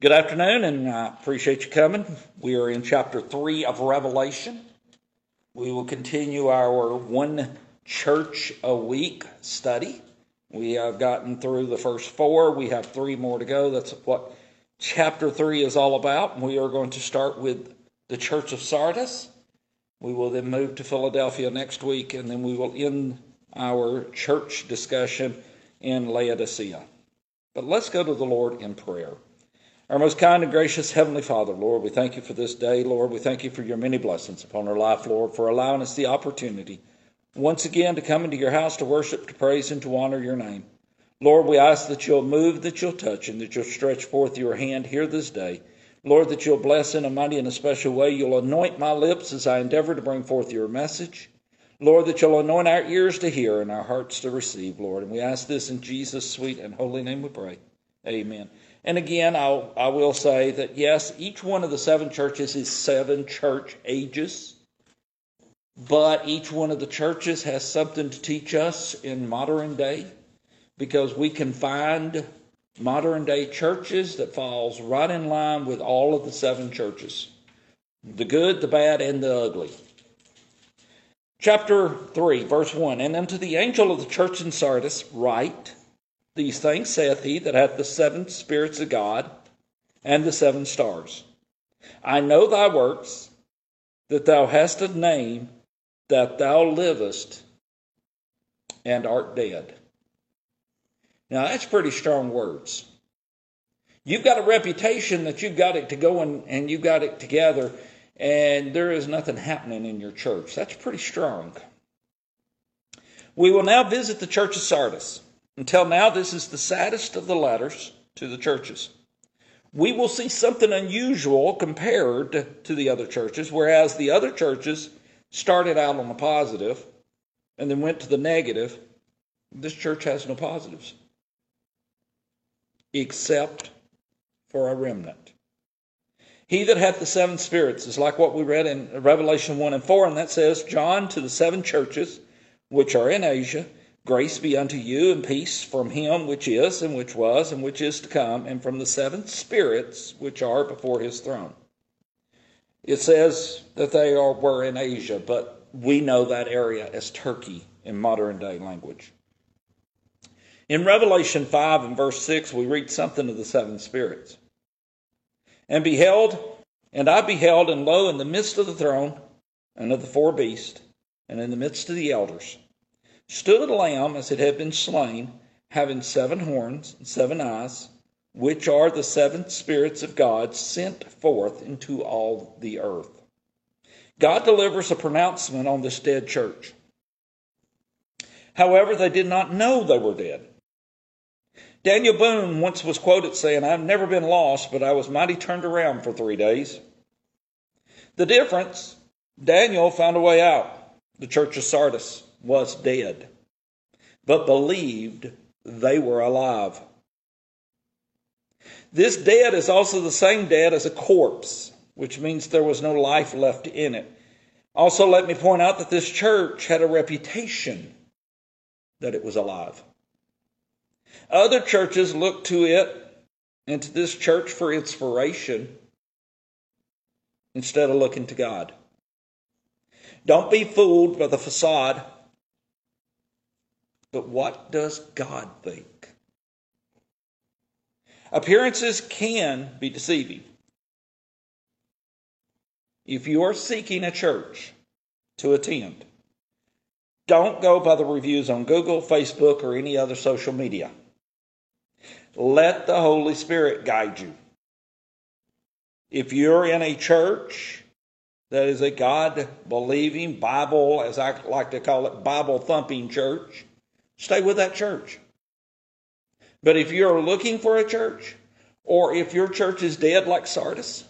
Good afternoon, and I appreciate you coming. We are in chapter 3 of Revelation. We will continue our one church a week study. We have gotten through the first four, we have three more to go. That's what chapter 3 is all about. We are going to start with the church of Sardis. We will then move to Philadelphia next week, and then we will end our church discussion in Laodicea. But let's go to the Lord in prayer. Our most kind and gracious Heavenly Father, Lord, we thank you for this day, Lord. We thank you for your many blessings upon our life, Lord, for allowing us the opportunity once again to come into your house to worship, to praise, and to honor your name. Lord, we ask that you'll move, that you'll touch, and that you'll stretch forth your hand here this day. Lord, that you'll bless in a mighty and a special way. You'll anoint my lips as I endeavor to bring forth your message. Lord, that you'll anoint our ears to hear and our hearts to receive, Lord. And we ask this in Jesus' sweet and holy name we pray. Amen. And again, I'll, I will say that yes, each one of the seven churches is seven church ages, but each one of the churches has something to teach us in modern day because we can find modern day churches that falls right in line with all of the seven churches the good, the bad, and the ugly. Chapter 3, verse 1 And unto the angel of the church in Sardis, write, these things saith he that hath the seven spirits of God and the seven stars. I know thy works, that thou hast a name, that thou livest and art dead. Now, that's pretty strong words. You've got a reputation that you've got it to go and, and you've got it together, and there is nothing happening in your church. That's pretty strong. We will now visit the church of Sardis. Until now, this is the saddest of the letters to the churches. We will see something unusual compared to the other churches, whereas the other churches started out on the positive and then went to the negative. This church has no positives except for a remnant. He that hath the seven spirits is like what we read in Revelation 1 and 4, and that says, John to the seven churches which are in Asia Grace be unto you and peace from him which is, and which was, and which is to come, and from the seven spirits which are before his throne. It says that they are, were in Asia, but we know that area as Turkey in modern day language. In Revelation 5 and verse 6, we read something of the seven spirits. And beheld, and I beheld, and lo, in the midst of the throne, and of the four beasts, and in the midst of the elders, stood a lamb as it had been slain, having seven horns and seven eyes, which are the seven spirits of God sent forth into all the earth. God delivers a pronouncement on this dead church. However, they did not know they were dead. Daniel Boone once was quoted saying, I've never been lost, but I was mighty turned around for three days. The difference, Daniel found a way out. The church of Sardis was dead, but believed they were alive. This dead is also the same dead as a corpse, which means there was no life left in it. Also, let me point out that this church had a reputation that it was alive. Other churches looked to it and to this church for inspiration instead of looking to God. Don't be fooled by the facade but what does God think? Appearances can be deceiving. If you are seeking a church to attend, don't go by the reviews on Google, Facebook, or any other social media. Let the Holy Spirit guide you. If you're in a church that is a God believing, Bible, as I like to call it, Bible thumping church, Stay with that church. But if you're looking for a church, or if your church is dead like Sardis,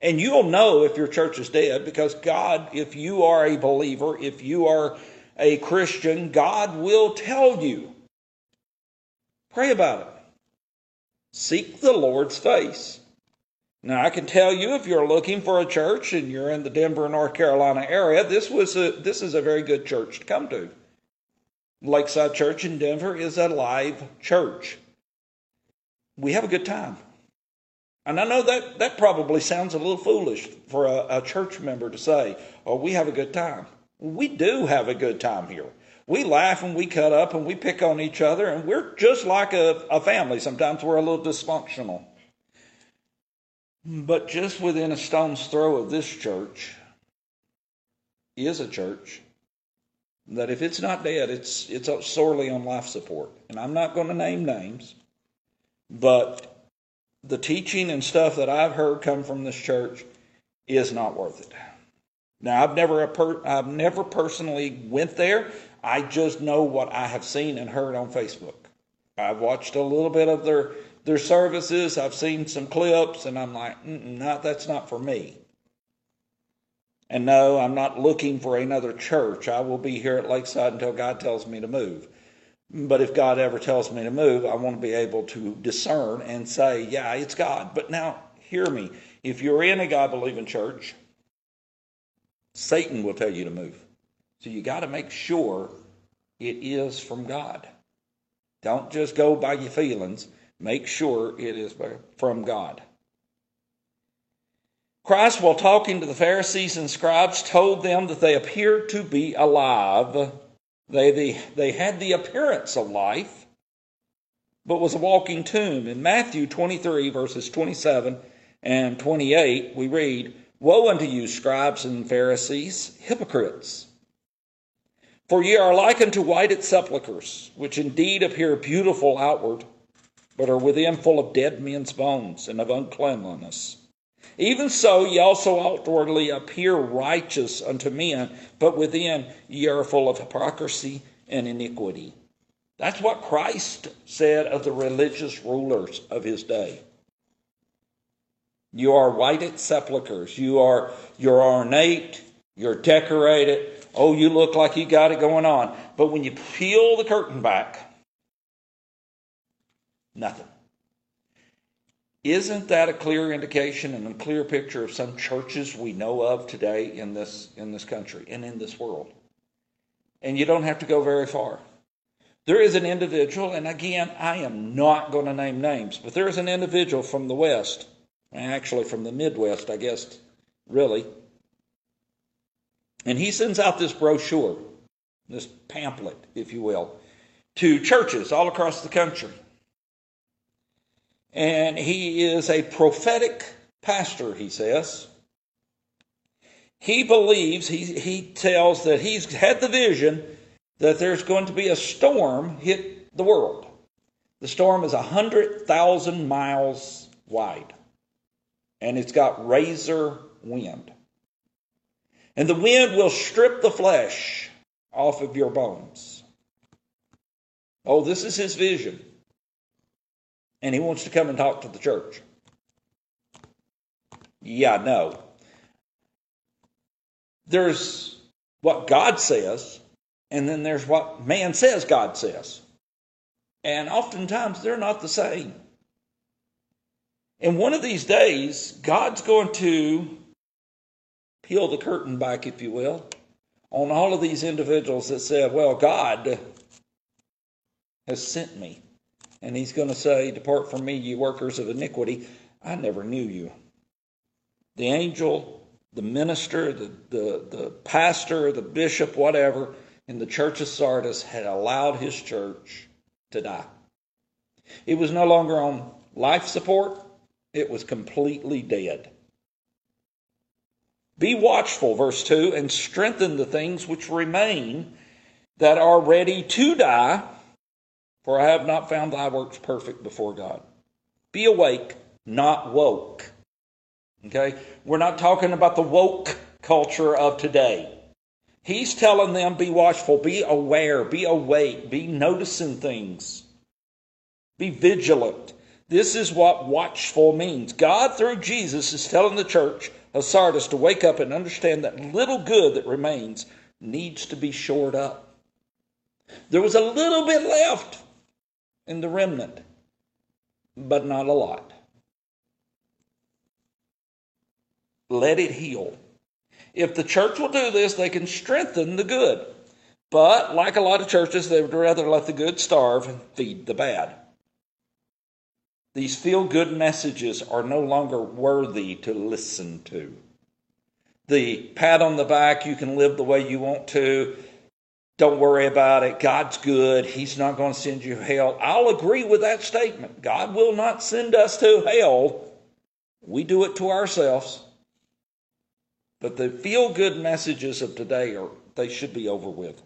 and you'll know if your church is dead because God, if you are a believer, if you are a Christian, God will tell you. Pray about it. Seek the Lord's face. Now, I can tell you if you're looking for a church and you're in the Denver, North Carolina area, this was a, this is a very good church to come to. Lakeside Church in Denver is a live church. We have a good time. And I know that that probably sounds a little foolish for a, a church member to say, oh, we have a good time. We do have a good time here. We laugh and we cut up and we pick on each other, and we're just like a, a family. Sometimes we're a little dysfunctional. But just within a stone's throw of this church is a church that if it's not dead, it's it's sorely on life support. And I'm not going to name names, but the teaching and stuff that I've heard come from this church is not worth it. Now I've never I've never personally went there. I just know what I have seen and heard on Facebook. I've watched a little bit of their their services. I've seen some clips, and I'm like, not that's not for me. And no, I'm not looking for another church. I will be here at Lakeside until God tells me to move. But if God ever tells me to move, I want to be able to discern and say, yeah, it's God. But now, hear me. If you're in a God believing church, Satan will tell you to move. So you got to make sure it is from God. Don't just go by your feelings. Make sure it is from God. Christ, while talking to the Pharisees and scribes, told them that they appeared to be alive. They, they, they had the appearance of life, but was a walking tomb. In Matthew 23, verses 27 and 28, we read, Woe unto you, scribes and Pharisees, hypocrites! For ye are like unto whited sepulchres, which indeed appear beautiful outward, but are within full of dead men's bones and of uncleanliness. Even so, ye also outwardly appear righteous unto men, but within ye are full of hypocrisy and iniquity. That's what Christ said of the religious rulers of his day. You are whited sepulchres. You are you're ornate. You're decorated. Oh, you look like you got it going on. But when you peel the curtain back, nothing. Isn't that a clear indication and a clear picture of some churches we know of today in this, in this country and in this world? And you don't have to go very far. There is an individual, and again, I am not going to name names, but there is an individual from the West, actually from the Midwest, I guess, really. And he sends out this brochure, this pamphlet, if you will, to churches all across the country and he is a prophetic pastor, he says. He believes, he, he tells that he's had the vision that there's going to be a storm hit the world. The storm is 100,000 miles wide, and it's got razor wind. And the wind will strip the flesh off of your bones. Oh, this is his vision and he wants to come and talk to the church. Yeah, no. There's what God says, and then there's what man says God says. And oftentimes they're not the same. And one of these days, God's going to peel the curtain back, if you will, on all of these individuals that said, Well, God has sent me. And he's going to say, Depart from me, ye workers of iniquity. I never knew you. The angel, the minister, the, the, the pastor, the bishop, whatever, in the church of Sardis had allowed his church to die. It was no longer on life support, it was completely dead. Be watchful, verse 2, and strengthen the things which remain that are ready to die for I have not found thy works perfect before God. Be awake, not woke. Okay? We're not talking about the woke culture of today. He's telling them be watchful, be aware, be awake, be noticing things, be vigilant. This is what watchful means. God, through Jesus, is telling the church of Sardis to wake up and understand that little good that remains needs to be shored up. There was a little bit left in the remnant, but not a lot. Let it heal. If the church will do this, they can strengthen the good. But, like a lot of churches, they would rather let the good starve and feed the bad. These feel good messages are no longer worthy to listen to. The pat on the back, you can live the way you want to, don't worry about it, God's good, He's not going to send you hell. I'll agree with that statement. God will not send us to hell. We do it to ourselves. But the feel good messages of today are they should be over with.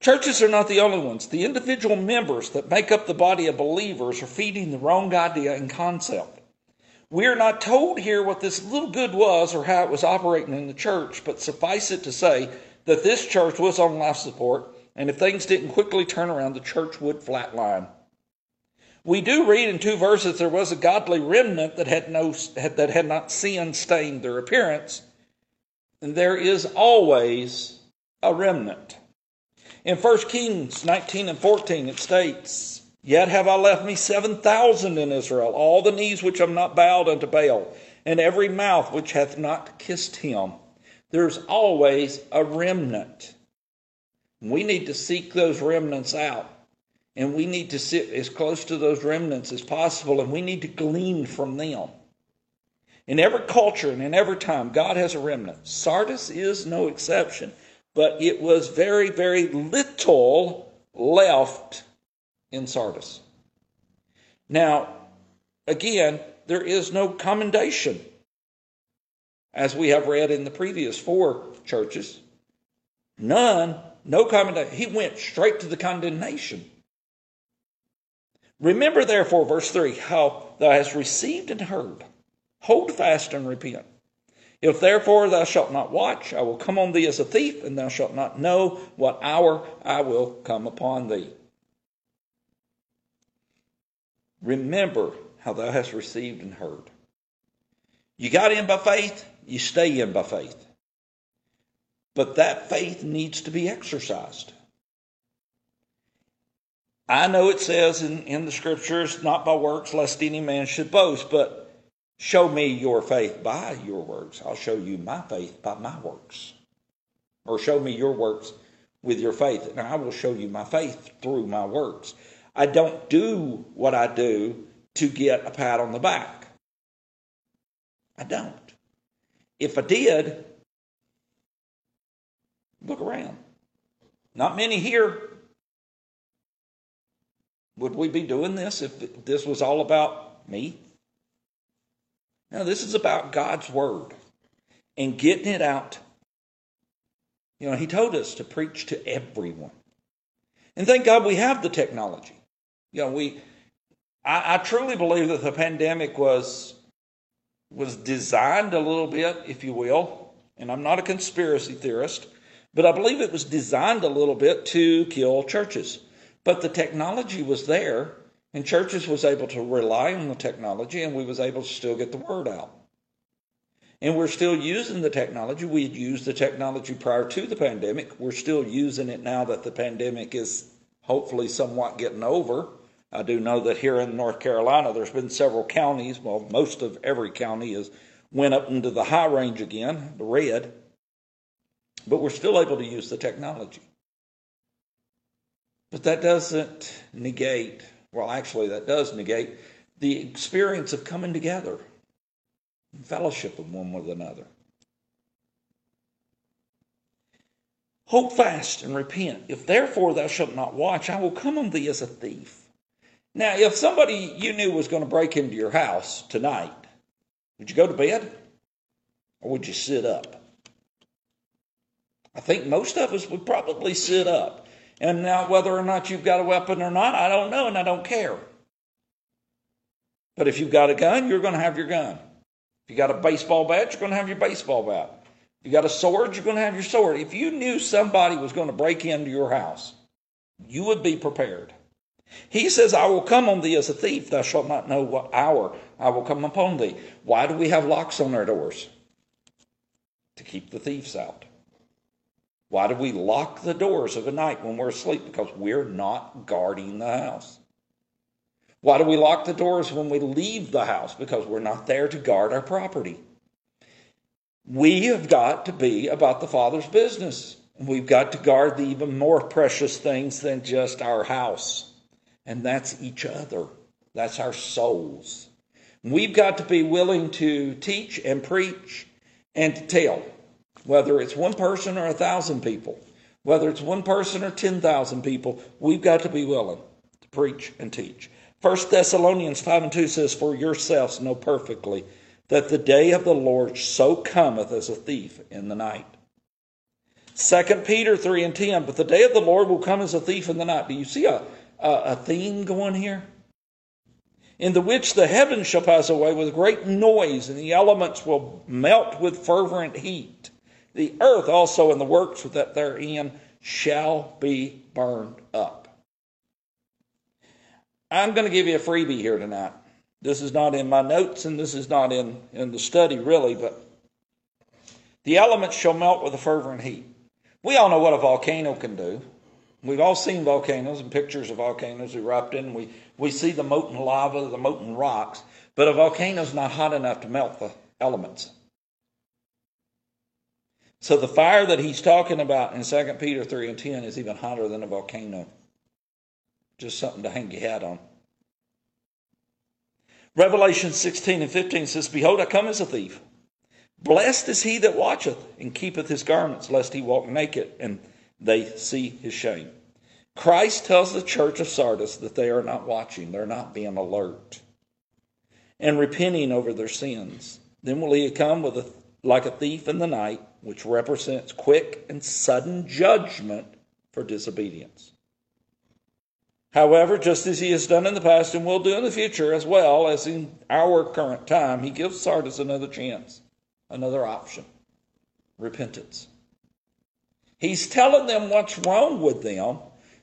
Churches are not the only ones. The individual members that make up the body of believers are feeding the wrong idea and concept. We are not told here what this little good was or how it was operating in the church, but suffice it to say that this church was on life support, and if things didn't quickly turn around, the church would flatline. We do read in two verses there was a godly remnant that had no that had not sin stained their appearance, and there is always a remnant. In 1 Kings 19 and 14, it states, Yet have I left me 7,000 in Israel, all the knees which have not bowed unto Baal, and every mouth which hath not kissed him. There's always a remnant. We need to seek those remnants out. And we need to sit as close to those remnants as possible, and we need to glean from them. In every culture and in every time, God has a remnant. Sardis is no exception but it was very, very little left in Sardis. Now, again, there is no commendation, as we have read in the previous four churches. None, no commendation. He went straight to the condemnation. Remember, therefore, verse 3 how thou hast received and heard. Hold fast and repent. If therefore thou shalt not watch, I will come on thee as a thief, and thou shalt not know what hour I will come upon thee. Remember how thou hast received and heard. You got in by faith, you stay in by faith. But that faith needs to be exercised. I know it says in, in the scriptures, not by works, lest any man should boast, but Show me your faith by your works. I'll show you my faith by my works. Or show me your works with your faith, and I will show you my faith through my works. I don't do what I do to get a pat on the back. I don't. If I did, look around. Not many here. Would we be doing this if this was all about me? No, this is about God's Word and getting it out. You know, He told us to preach to everyone. And thank God we have the technology. You know, we, I, I truly believe that the pandemic was, was designed a little bit, if you will, and I'm not a conspiracy theorist, but I believe it was designed a little bit to kill churches. But the technology was there and churches was able to rely on the technology and we was able to still get the word out. And we're still using the technology. We had used the technology prior to the pandemic. We're still using it now that the pandemic is hopefully somewhat getting over. I do know that here in North Carolina, there's been several counties, well, most of every county has went up into the high range again, the red, but we're still able to use the technology. But that doesn't negate well, actually, that does negate the experience of coming together fellowship of one with another. Hold fast and repent. If therefore thou shalt not watch, I will come on thee as a thief. Now, if somebody you knew was going to break into your house tonight, would you go to bed or would you sit up? I think most of us would probably sit up. And now, whether or not you've got a weapon or not, I don't know and I don't care. But if you've got a gun, you're going to have your gun. If you got a baseball bat, you're going to have your baseball bat. If you got a sword, you're going to have your sword. If you knew somebody was going to break into your house, you would be prepared. He says, I will come on thee as a thief. Thou shalt not know what hour I will come upon thee. Why do we have locks on our doors? To keep the thieves out. Why do we lock the doors of a night when we're asleep? Because we're not guarding the house. Why do we lock the doors when we leave the house? Because we're not there to guard our property. We have got to be about the Father's business. And we've got to guard the even more precious things than just our house. And that's each other. That's our souls. We've got to be willing to teach and preach and to tell, whether it's one person or a thousand people, whether it's one person or 10,000 people, we've got to be willing to preach and teach. 1 Thessalonians 5 and 2 says, For yourselves know perfectly that the day of the Lord so cometh as a thief in the night. 2 Peter 3 and 10, but the day of the Lord will come as a thief in the night. Do you see a, a, a theme going here? In the which the heavens shall pass away with great noise, and the elements will melt with fervent heat. The earth also and the works that therein shall be burned up. I'm going to give you a freebie here tonight. This is not in my notes and this is not in, in the study really, but the elements shall melt with a fervent heat. We all know what a volcano can do. We've all seen volcanoes and pictures of volcanoes erupting. We, we see the molten lava, the molten rocks, but a volcano is not hot enough to melt the elements. So the fire that he's talking about in 2 Peter 3 and 10 is even hotter than a volcano. Just something to hang your hat on. Revelation 16 and 15 says, Behold, I come as a thief. Blessed is he that watcheth and keepeth his garments, lest he walk naked and they see his shame. Christ tells the church of Sardis that they are not watching, they're not being alert and repenting over their sins. Then will he come with a, like a thief in the night, which represents quick and sudden judgment for disobedience. However, just as he has done in the past and will do in the future as well as in our current time, he gives Sardis another chance, another option repentance. He's telling them what's wrong with them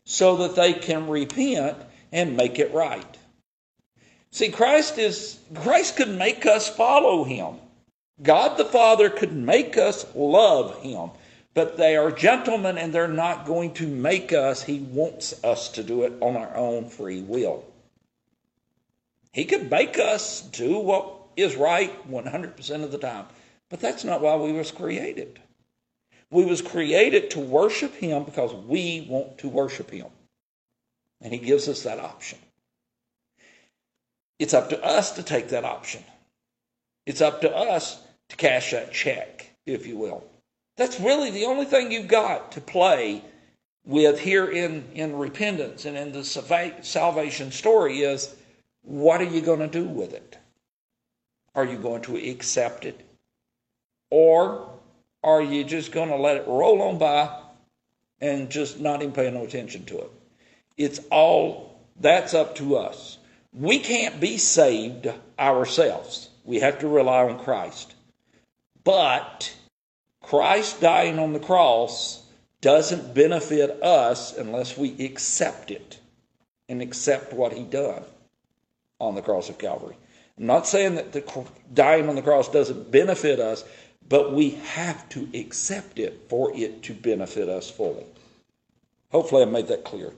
so that they can repent and make it right. See, Christ is Christ could make us follow him. God the Father could make us love him but they are gentlemen and they're not going to make us. He wants us to do it on our own free will. He could make us do what is right 100% of the time, but that's not why we was created. We was created to worship him because we want to worship him. And he gives us that option. It's up to us to take that option. It's up to us to cash that check, if you will. That's really the only thing you've got to play with here in, in repentance and in the salvation story is what are you going to do with it? Are you going to accept it? Or are you just going to let it roll on by and just not even pay no attention to it? It's all, that's up to us. We can't be saved ourselves. We have to rely on Christ. But Christ dying on the cross doesn't benefit us unless we accept it and accept what he done on the cross of Calvary. I'm not saying that the dying on the cross doesn't benefit us, but we have to accept it for it to benefit us fully. Hopefully, I made that clear.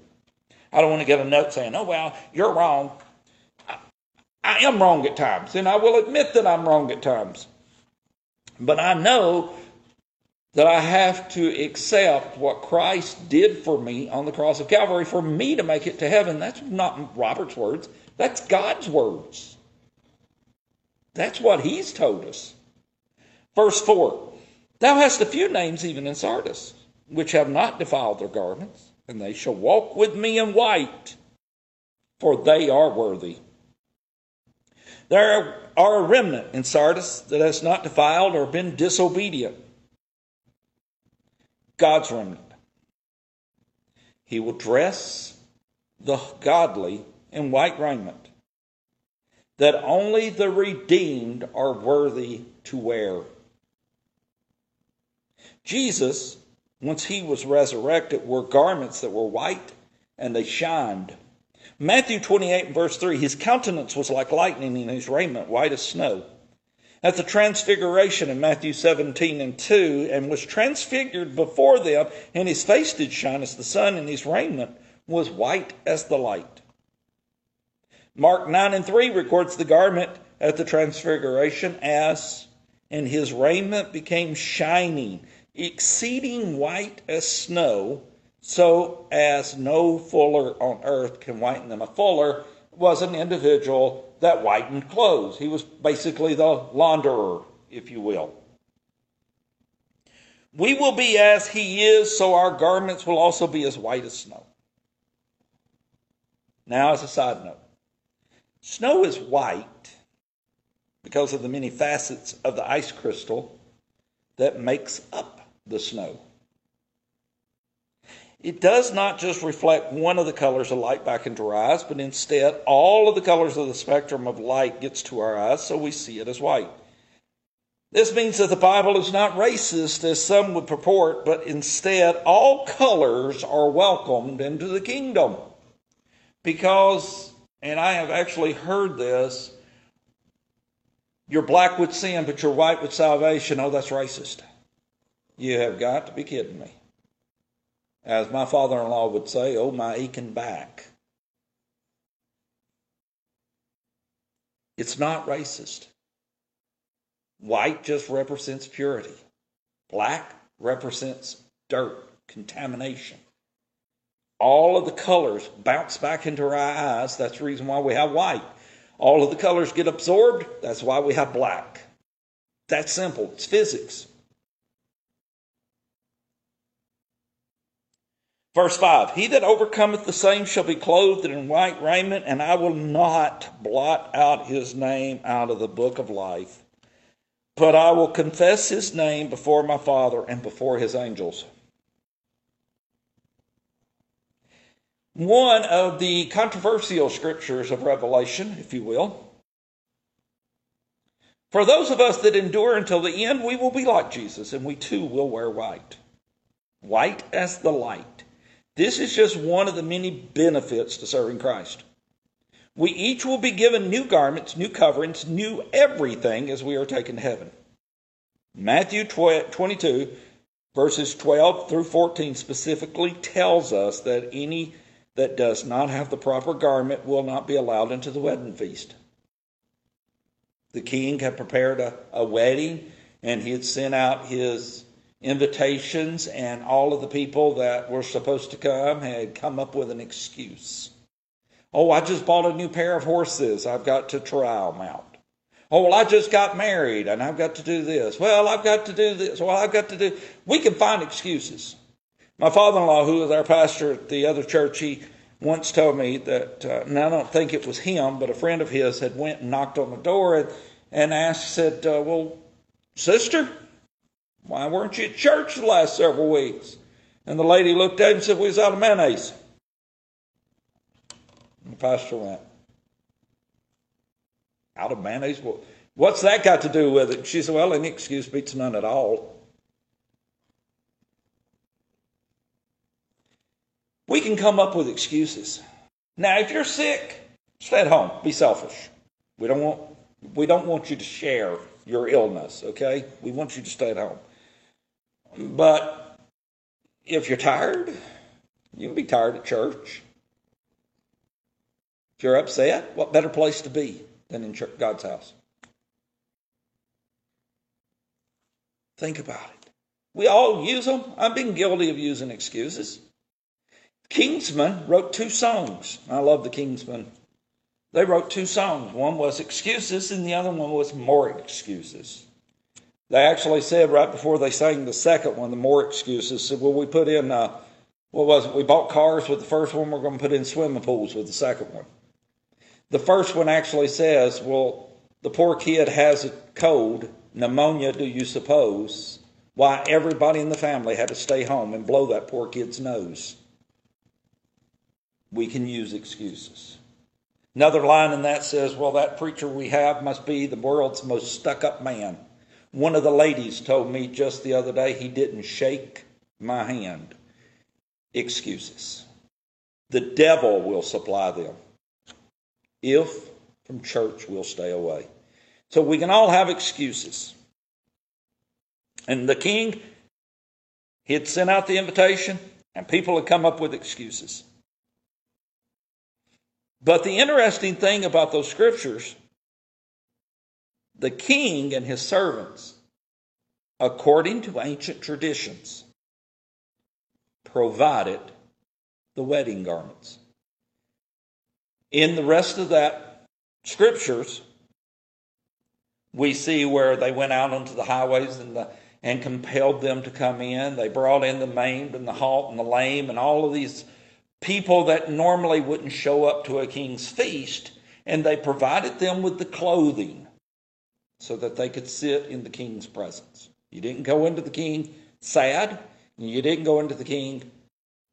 I don't want to get a note saying, oh, well, you're wrong. I, I am wrong at times, and I will admit that I'm wrong at times. But I know that I have to accept what Christ did for me on the cross of Calvary for me to make it to heaven. That's not Robert's words, that's God's words. That's what he's told us. Verse 4 Thou hast a few names even in Sardis, which have not defiled their garments, and they shall walk with me in white, for they are worthy. There are a remnant in Sardis that has not defiled or been disobedient. God's remnant. He will dress the godly in white raiment that only the redeemed are worthy to wear. Jesus, once he was resurrected, wore garments that were white and they shined. Matthew 28 verse 3 His countenance was like lightning, and his raiment white as snow at the transfiguration in Matthew 17 and 2, and was transfigured before them, and his face did shine as the sun, and his raiment was white as the light. Mark 9 and 3 records the garment at the transfiguration as, and his raiment became shining, exceeding white as snow, so as no fuller on earth can whiten them. A fuller was an individual that whitened clothes. He was basically the launderer, if you will. We will be as he is, so our garments will also be as white as snow. Now, as a side note, snow is white because of the many facets of the ice crystal that makes up the snow. It does not just reflect one of the colors of light back into our eyes, but instead all of the colors of the spectrum of light gets to our eyes, so we see it as white. This means that the Bible is not racist as some would purport, but instead all colors are welcomed into the kingdom. Because, and I have actually heard this, you're black with sin, but you're white with salvation. Oh, that's racist. You have got to be kidding me. As my father in law would say, oh, my aching back. It's not racist. White just represents purity, black represents dirt, contamination. All of the colors bounce back into our eyes. That's the reason why we have white. All of the colors get absorbed. That's why we have black. That's simple. It's physics. Verse 5 He that overcometh the same shall be clothed in white raiment, and I will not blot out his name out of the book of life, but I will confess his name before my Father and before his angels. One of the controversial scriptures of Revelation, if you will. For those of us that endure until the end, we will be like Jesus, and we too will wear white. White as the light. This is just one of the many benefits to serving Christ. We each will be given new garments, new coverings, new everything as we are taken to heaven. Matthew 22, verses 12 through 14 specifically tells us that any that does not have the proper garment will not be allowed into the wedding feast. The king had prepared a, a wedding and he had sent out his invitations, and all of the people that were supposed to come had come up with an excuse. Oh, I just bought a new pair of horses. I've got to trial out. Oh, well, I just got married and I've got to do this. Well, I've got to do this. Well, I've got to do. We can find excuses. My father in law, who was our pastor at the other church, he once told me that, uh, and I don't think it was him, but a friend of his had went and knocked on the door and, and asked, said, uh, well, sister, why weren't you at church the last several weeks? And the lady looked at him and said, We was out of mayonnaise. And the pastor went, Out of mayonnaise? Well, what's that got to do with it? She said, Well, any excuse beats none at all. We can come up with excuses. Now, if you're sick, stay at home. Be selfish. We don't want we don't want you to share your illness, okay? We want you to stay at home. But if you're tired, you can be tired at church. If you're upset, what better place to be than in God's house? Think about it. We all use them. I've been guilty of using excuses. Kingsmen wrote two songs. I love the Kingsmen. They wrote two songs. One was excuses, and the other one was more excuses. They actually said right before they sang the second one, the more excuses, said, well, we put in, uh, what was it? We bought cars with the first one, we're going to put in swimming pools with the second one. The first one actually says, well, the poor kid has a cold, pneumonia, do you suppose? Why everybody in the family had to stay home and blow that poor kid's nose. We can use excuses. Another line in that says, well, that preacher we have must be the world's most stuck up man. One of the ladies told me just the other day he didn't shake my hand. Excuses. The devil will supply them if from church we'll stay away. So we can all have excuses. And the king, he had sent out the invitation, and people had come up with excuses. But the interesting thing about those scriptures the king and his servants, according to ancient traditions, provided the wedding garments. In the rest of that scriptures, we see where they went out onto the highways and the and compelled them to come in. They brought in the maimed and the halt and the lame and all of these people that normally wouldn't show up to a king's feast, and they provided them with the clothing so that they could sit in the king's presence. You didn't go into the king sad, and you didn't go into the king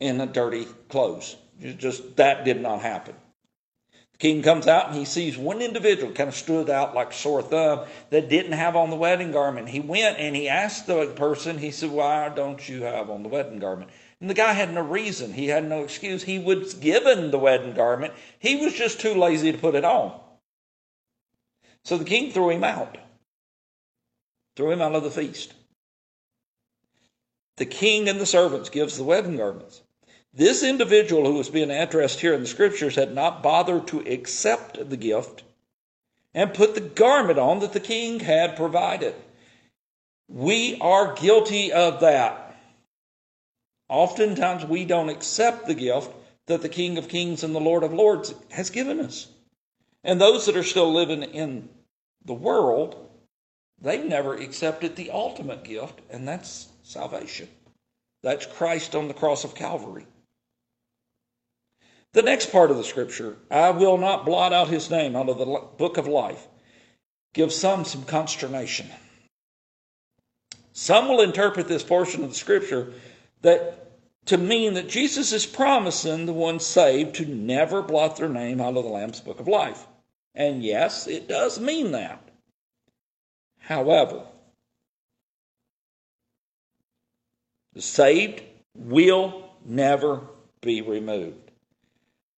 in a dirty clothes. You just that did not happen. The king comes out and he sees one individual kind of stood out like a sore thumb that didn't have on the wedding garment. He went and he asked the person, he said, Why don't you have on the wedding garment? And the guy had no reason. He had no excuse. He was given the wedding garment. He was just too lazy to put it on. So the king threw him out. Threw him out of the feast. The king and the servants gives the wedding garments. This individual who was being addressed here in the scriptures had not bothered to accept the gift and put the garment on that the king had provided. We are guilty of that. Oftentimes we don't accept the gift that the King of Kings and the Lord of Lords has given us. And those that are still living in the world, they've never accepted the ultimate gift, and that's salvation. That's Christ on the cross of Calvary. The next part of the scripture, I will not blot out his name out of the book of life, gives some some consternation. Some will interpret this portion of the scripture that to mean that Jesus is promising the ones saved to never blot their name out of the Lamb's book of life. And yes, it does mean that. However, the saved will never be removed.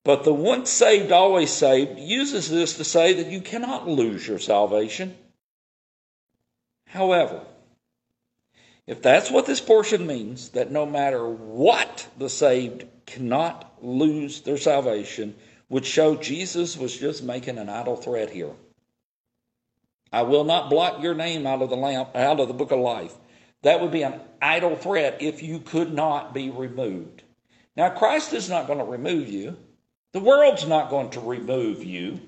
But the once saved, always saved uses this to say that you cannot lose your salvation. However, if that's what this portion means, that no matter what the saved cannot lose their salvation, would show Jesus was just making an idle threat here. I will not blot your name out of the lamp, out of the book of life. That would be an idle threat if you could not be removed. Now, Christ is not going to remove you. The world's not going to remove you.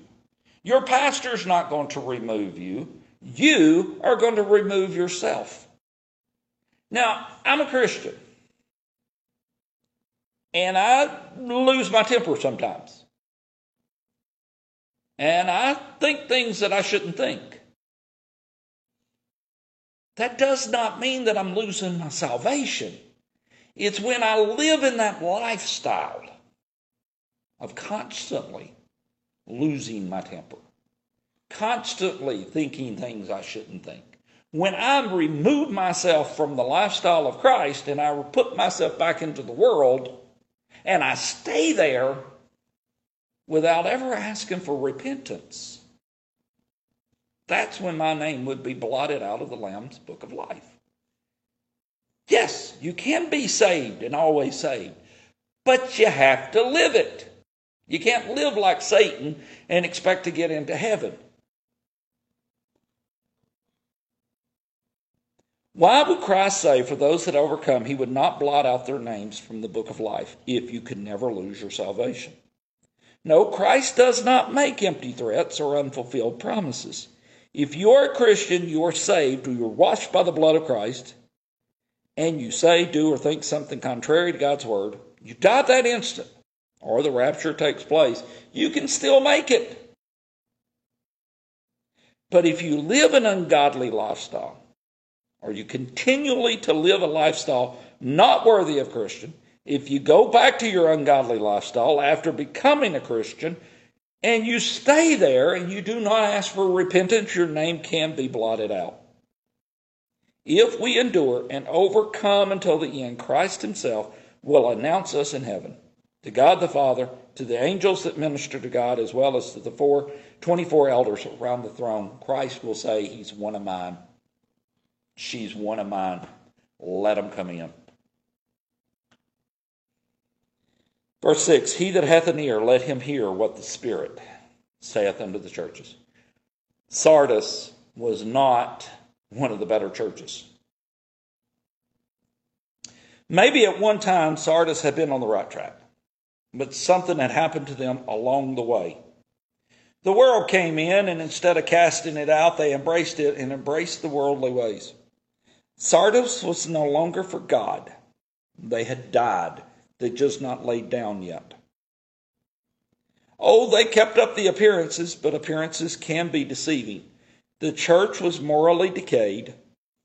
Your pastor's not going to remove you. You are going to remove yourself. Now, I'm a Christian. And I lose my temper sometimes. And I think things that I shouldn't think. That does not mean that I'm losing my salvation. It's when I live in that lifestyle of constantly losing my temper, constantly thinking things I shouldn't think. When I remove myself from the lifestyle of Christ and I put myself back into the world and I stay there without ever asking for repentance, that's when my name would be blotted out of the Lamb's book of life. Yes, you can be saved and always saved, but you have to live it. You can't live like Satan and expect to get into heaven. Why would Christ say, for those that overcome, he would not blot out their names from the book of life if you could never lose your salvation? No, Christ does not make empty threats or unfulfilled promises. If you are a Christian, you are saved, you are washed by the blood of Christ, and you say, do, or think something contrary to God's word, you die that instant or the rapture takes place, you can still make it. But if you live an ungodly lifestyle, or you continually to live a lifestyle not worthy of Christian, if you go back to your ungodly lifestyle after becoming a Christian and you stay there and you do not ask for repentance, your name can be blotted out. If we endure and overcome until the end, Christ Himself will announce us in heaven to God the Father, to the angels that minister to God, as well as to the four, 24 elders around the throne. Christ will say, He's one of mine. She's one of mine. Let them come in. Verse 6 He that hath an ear, let him hear what the Spirit saith unto the churches. Sardis was not one of the better churches. Maybe at one time Sardis had been on the right track. but something had happened to them along the way. The world came in, and instead of casting it out, they embraced it and embraced the worldly ways. Sardis was no longer for God. They had died. They just not laid down yet. Oh, they kept up the appearances, but appearances can be deceiving. The church was morally decayed,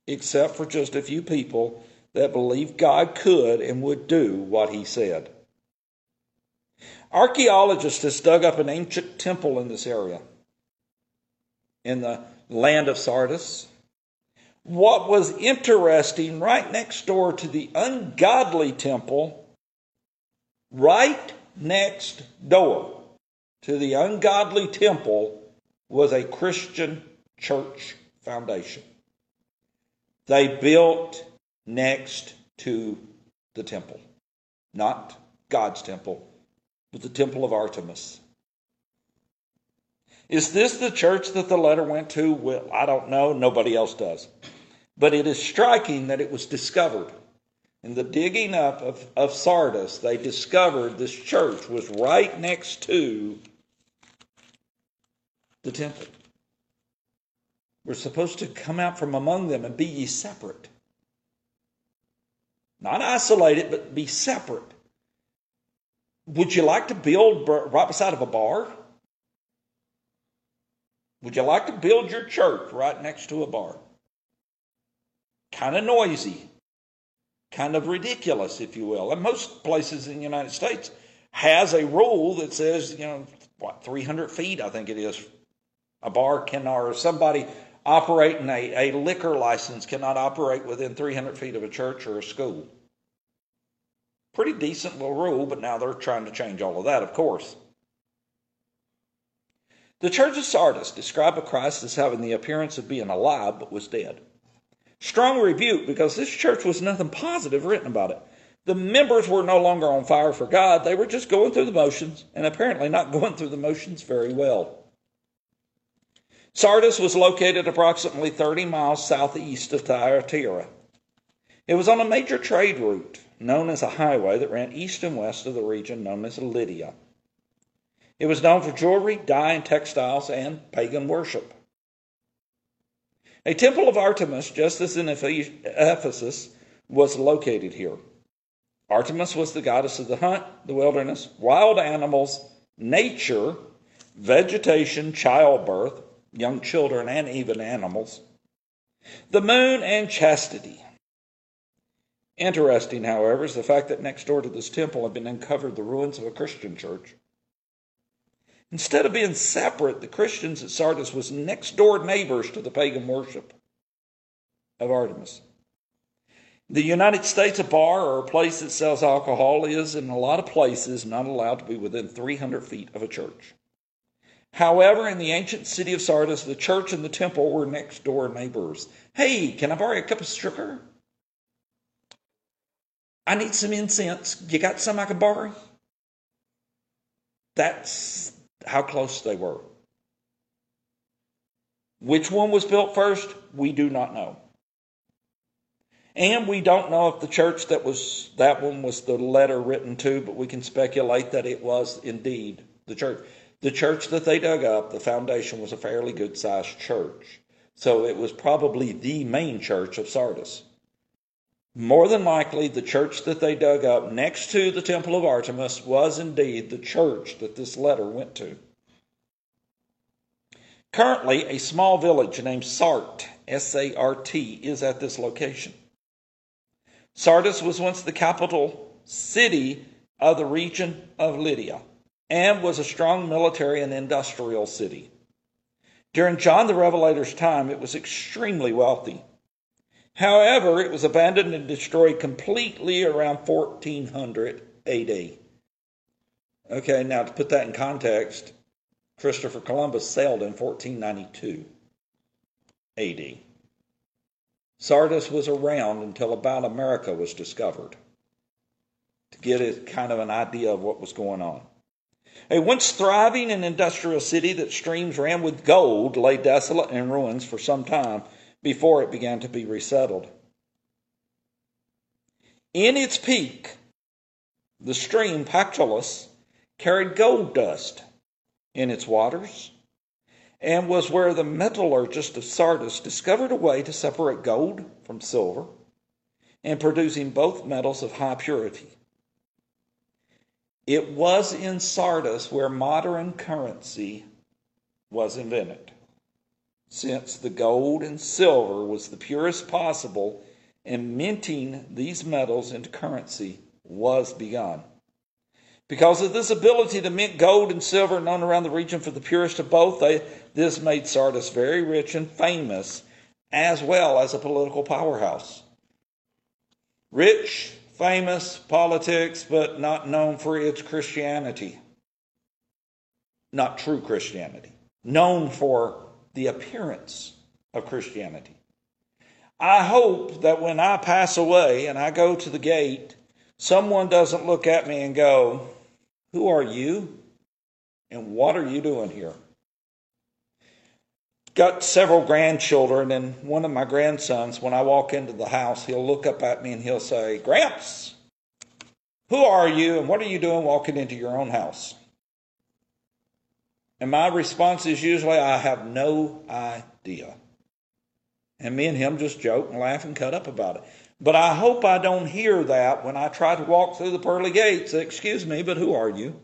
except for just a few people that believed God could and would do what he said. Archaeologists have dug up an ancient temple in this area, in the land of Sardis. What was interesting, right next door to the ungodly temple, right next door to the ungodly temple, was a Christian church foundation. They built next to the temple, not God's temple, but the temple of Artemis. Is this the church that the letter went to? Well, I don't know. Nobody else does. But it is striking that it was discovered. In the digging up of, of Sardis, they discovered this church was right next to the temple. We're supposed to come out from among them and be ye separate. Not isolated, but be separate. Would you like to build right beside of a bar? Would you like to build your church right next to a bar? Kind of noisy, kind of ridiculous, if you will. And most places in the United States has a rule that says, you know, what, 300 feet, I think it is. A bar can, or somebody operating a, a liquor license cannot operate within 300 feet of a church or a school. Pretty decent little rule, but now they're trying to change all of that, of course. The church of Sardis described a Christ as having the appearance of being alive but was dead. Strong rebuke because this church was nothing positive written about it. The members were no longer on fire for God, they were just going through the motions, and apparently not going through the motions very well. Sardis was located approximately 30 miles southeast of Thyatira. It was on a major trade route known as a highway that ran east and west of the region known as Lydia. It was known for jewelry, dye, and textiles, and pagan worship. A temple of Artemis, just as in Ephesus, was located here. Artemis was the goddess of the hunt, the wilderness, wild animals, nature, vegetation, childbirth, young children, and even animals, the moon, and chastity. Interesting, however, is the fact that next door to this temple have been uncovered the ruins of a Christian church. Instead of being separate, the Christians at Sardis was next door neighbors to the pagan worship of Artemis. The United States, a bar or a place that sells alcohol is, in a lot of places, not allowed to be within 300 feet of a church. However, in the ancient city of Sardis, the church and the temple were next door neighbors. Hey, can I borrow a cup of sugar? I need some incense. You got some I can borrow? That's how close they were. Which one was built first? We do not know. And we don't know if the church that was that one was the letter written to, but we can speculate that it was indeed the church. The church that they dug up, the foundation was a fairly good sized church. So it was probably the main church of Sardis. More than likely, the church that they dug up next to the temple of Artemis was indeed the church that this letter went to. Currently, a small village named Sart, S A R T, is at this location. Sardis was once the capital city of the region of Lydia and was a strong military and industrial city. During John the Revelator's time, it was extremely wealthy. However, it was abandoned and destroyed completely around 1400 AD. Okay, now to put that in context, Christopher Columbus sailed in 1492 AD. Sardis was around until about America was discovered to get a kind of an idea of what was going on. A once thriving and industrial city that streams ran with gold lay desolate and in ruins for some time before it began to be resettled. In its peak, the stream Pactolus carried gold dust in its waters and was where the metallurgist of Sardis discovered a way to separate gold from silver and producing both metals of high purity. It was in Sardis where modern currency was invented, since the gold and silver was the purest possible, and minting these metals into currency was begun. Because of this ability to mint gold and silver known around the region for the purest of both, they, this made Sardis very rich and famous, as well as a political powerhouse. Rich, famous, politics, but not known for its Christianity. Not true Christianity. Known for the appearance of Christianity. I hope that when I pass away and I go to the gate, someone doesn't look at me and go, who are you? And what are you doing here? Got several grandchildren, and one of my grandsons, when I walk into the house, he'll look up at me and he'll say, Gramps, who are you and what are you doing walking into your own house? And my response is usually, I have no idea. And me and him just joke and laugh and cut up about it. But I hope I don't hear that when I try to walk through the pearly gates. Excuse me, but who are you?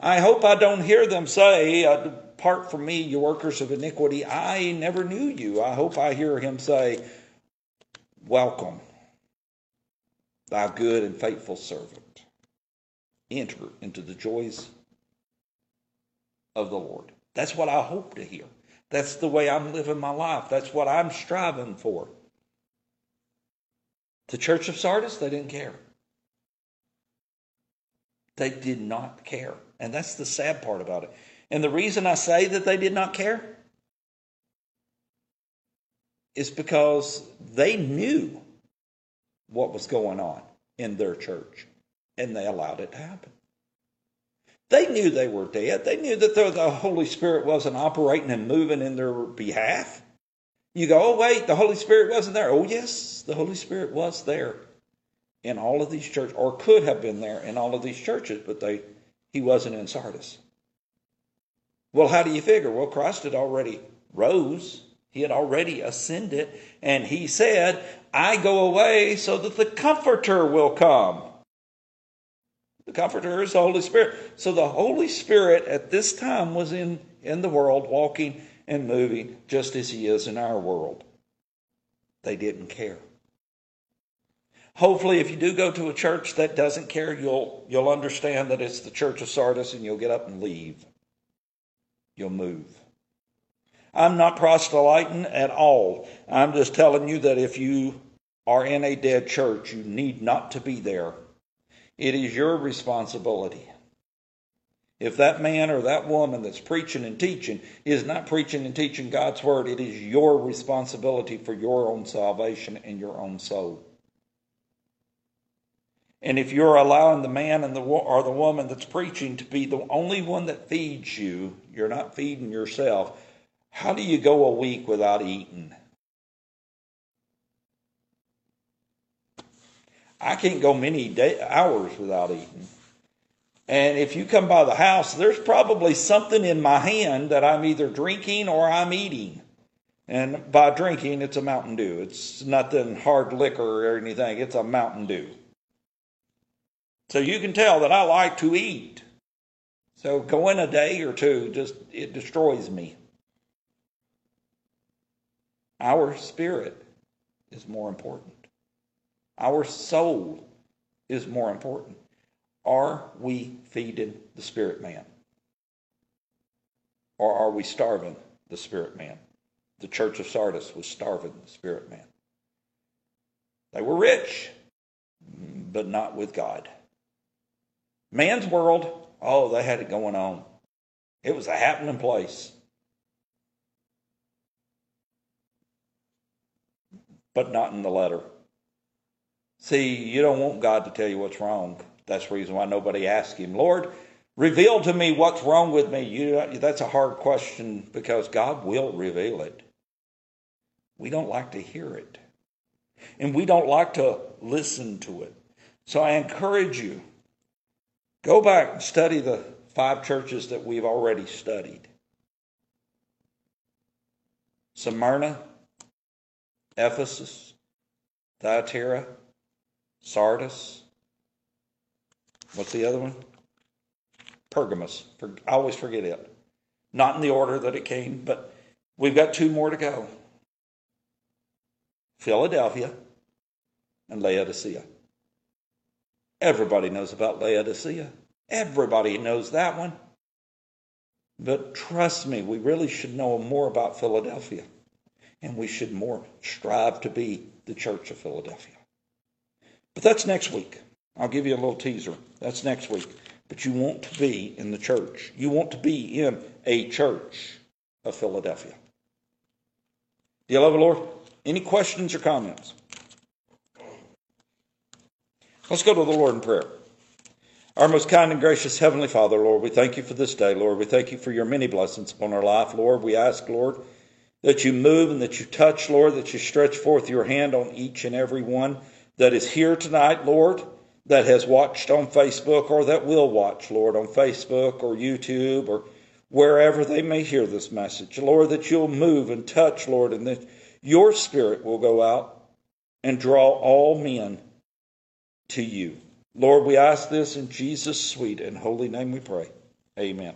I hope I don't hear them say, uh, Depart from me, you workers of iniquity. I never knew you. I hope I hear him say, Welcome, thou good and faithful servant. Enter into the joys of the Lord. That's what I hope to hear. That's the way I'm living my life. That's what I'm striving for. The church of Sardis, they didn't care. They did not care. And that's the sad part about it. And the reason I say that they did not care is because they knew what was going on in their church and they allowed it to happen. They knew they were dead. They knew that the Holy Spirit wasn't operating and moving in their behalf. You go, oh, wait, the Holy Spirit wasn't there. Oh, yes, the Holy Spirit was there in all of these churches, or could have been there in all of these churches, but they he wasn't in Sardis. Well, how do you figure? Well, Christ had already rose. He had already ascended, and he said, I go away so that the Comforter will come. The Comforter is the Holy Spirit. So the Holy Spirit at this time was in, in the world, walking and moving just as He is in our world. They didn't care. Hopefully, if you do go to a church that doesn't care, you'll, you'll understand that it's the church of Sardis and you'll get up and leave. You'll move. I'm not proselyting at all. I'm just telling you that if you are in a dead church, you need not to be there. It is your responsibility if that man or that woman that's preaching and teaching is not preaching and teaching God's word, it is your responsibility for your own salvation and your own soul. And if you're allowing the man and the or the woman that's preaching to be the only one that feeds you, you're not feeding yourself. How do you go a week without eating? I can't go many day, hours without eating. And if you come by the house, there's probably something in my hand that I'm either drinking or I'm eating. And by drinking, it's a Mountain Dew. It's nothing hard liquor or anything, it's a Mountain Dew. So you can tell that I like to eat. So going a day or two just it destroys me. Our spirit is more important. Our soul is more important. Are we feeding the spirit man? Or are we starving the spirit man? The church of Sardis was starving the spirit man. They were rich, but not with God. Man's world, oh, they had it going on. It was a happening place. But not in the letter. See, you don't want God to tell you what's wrong. That's the reason why nobody asks him, Lord, reveal to me what's wrong with me. You, that's a hard question because God will reveal it. We don't like to hear it, and we don't like to listen to it. So I encourage you Go back and study the five churches that we've already studied Smyrna, Ephesus, Thyatira, Sardis. What's the other one? Pergamos. I always forget it. Not in the order that it came, but we've got two more to go Philadelphia and Laodicea. Everybody knows about Laodicea. Everybody knows that one. But trust me, we really should know more about Philadelphia. And we should more strive to be the church of Philadelphia. But that's next week. I'll give you a little teaser. That's next week. But you want to be in the church. You want to be in a church of Philadelphia. Do you love the Lord? Any questions or comments? Let's go to the Lord in prayer. Our most kind and gracious Heavenly Father, Lord, we thank you for this day, Lord. We thank you for your many blessings upon our life, Lord. We ask, Lord, that you move and that you touch, Lord, that you stretch forth your hand on each and every one that is here tonight, Lord, that has watched on Facebook or that will watch, Lord, on Facebook or YouTube or wherever they may hear this message. Lord, that you'll move and touch, Lord, and that your spirit will go out and draw all men to you. Lord, we ask this in Jesus' sweet and holy name we pray. Amen.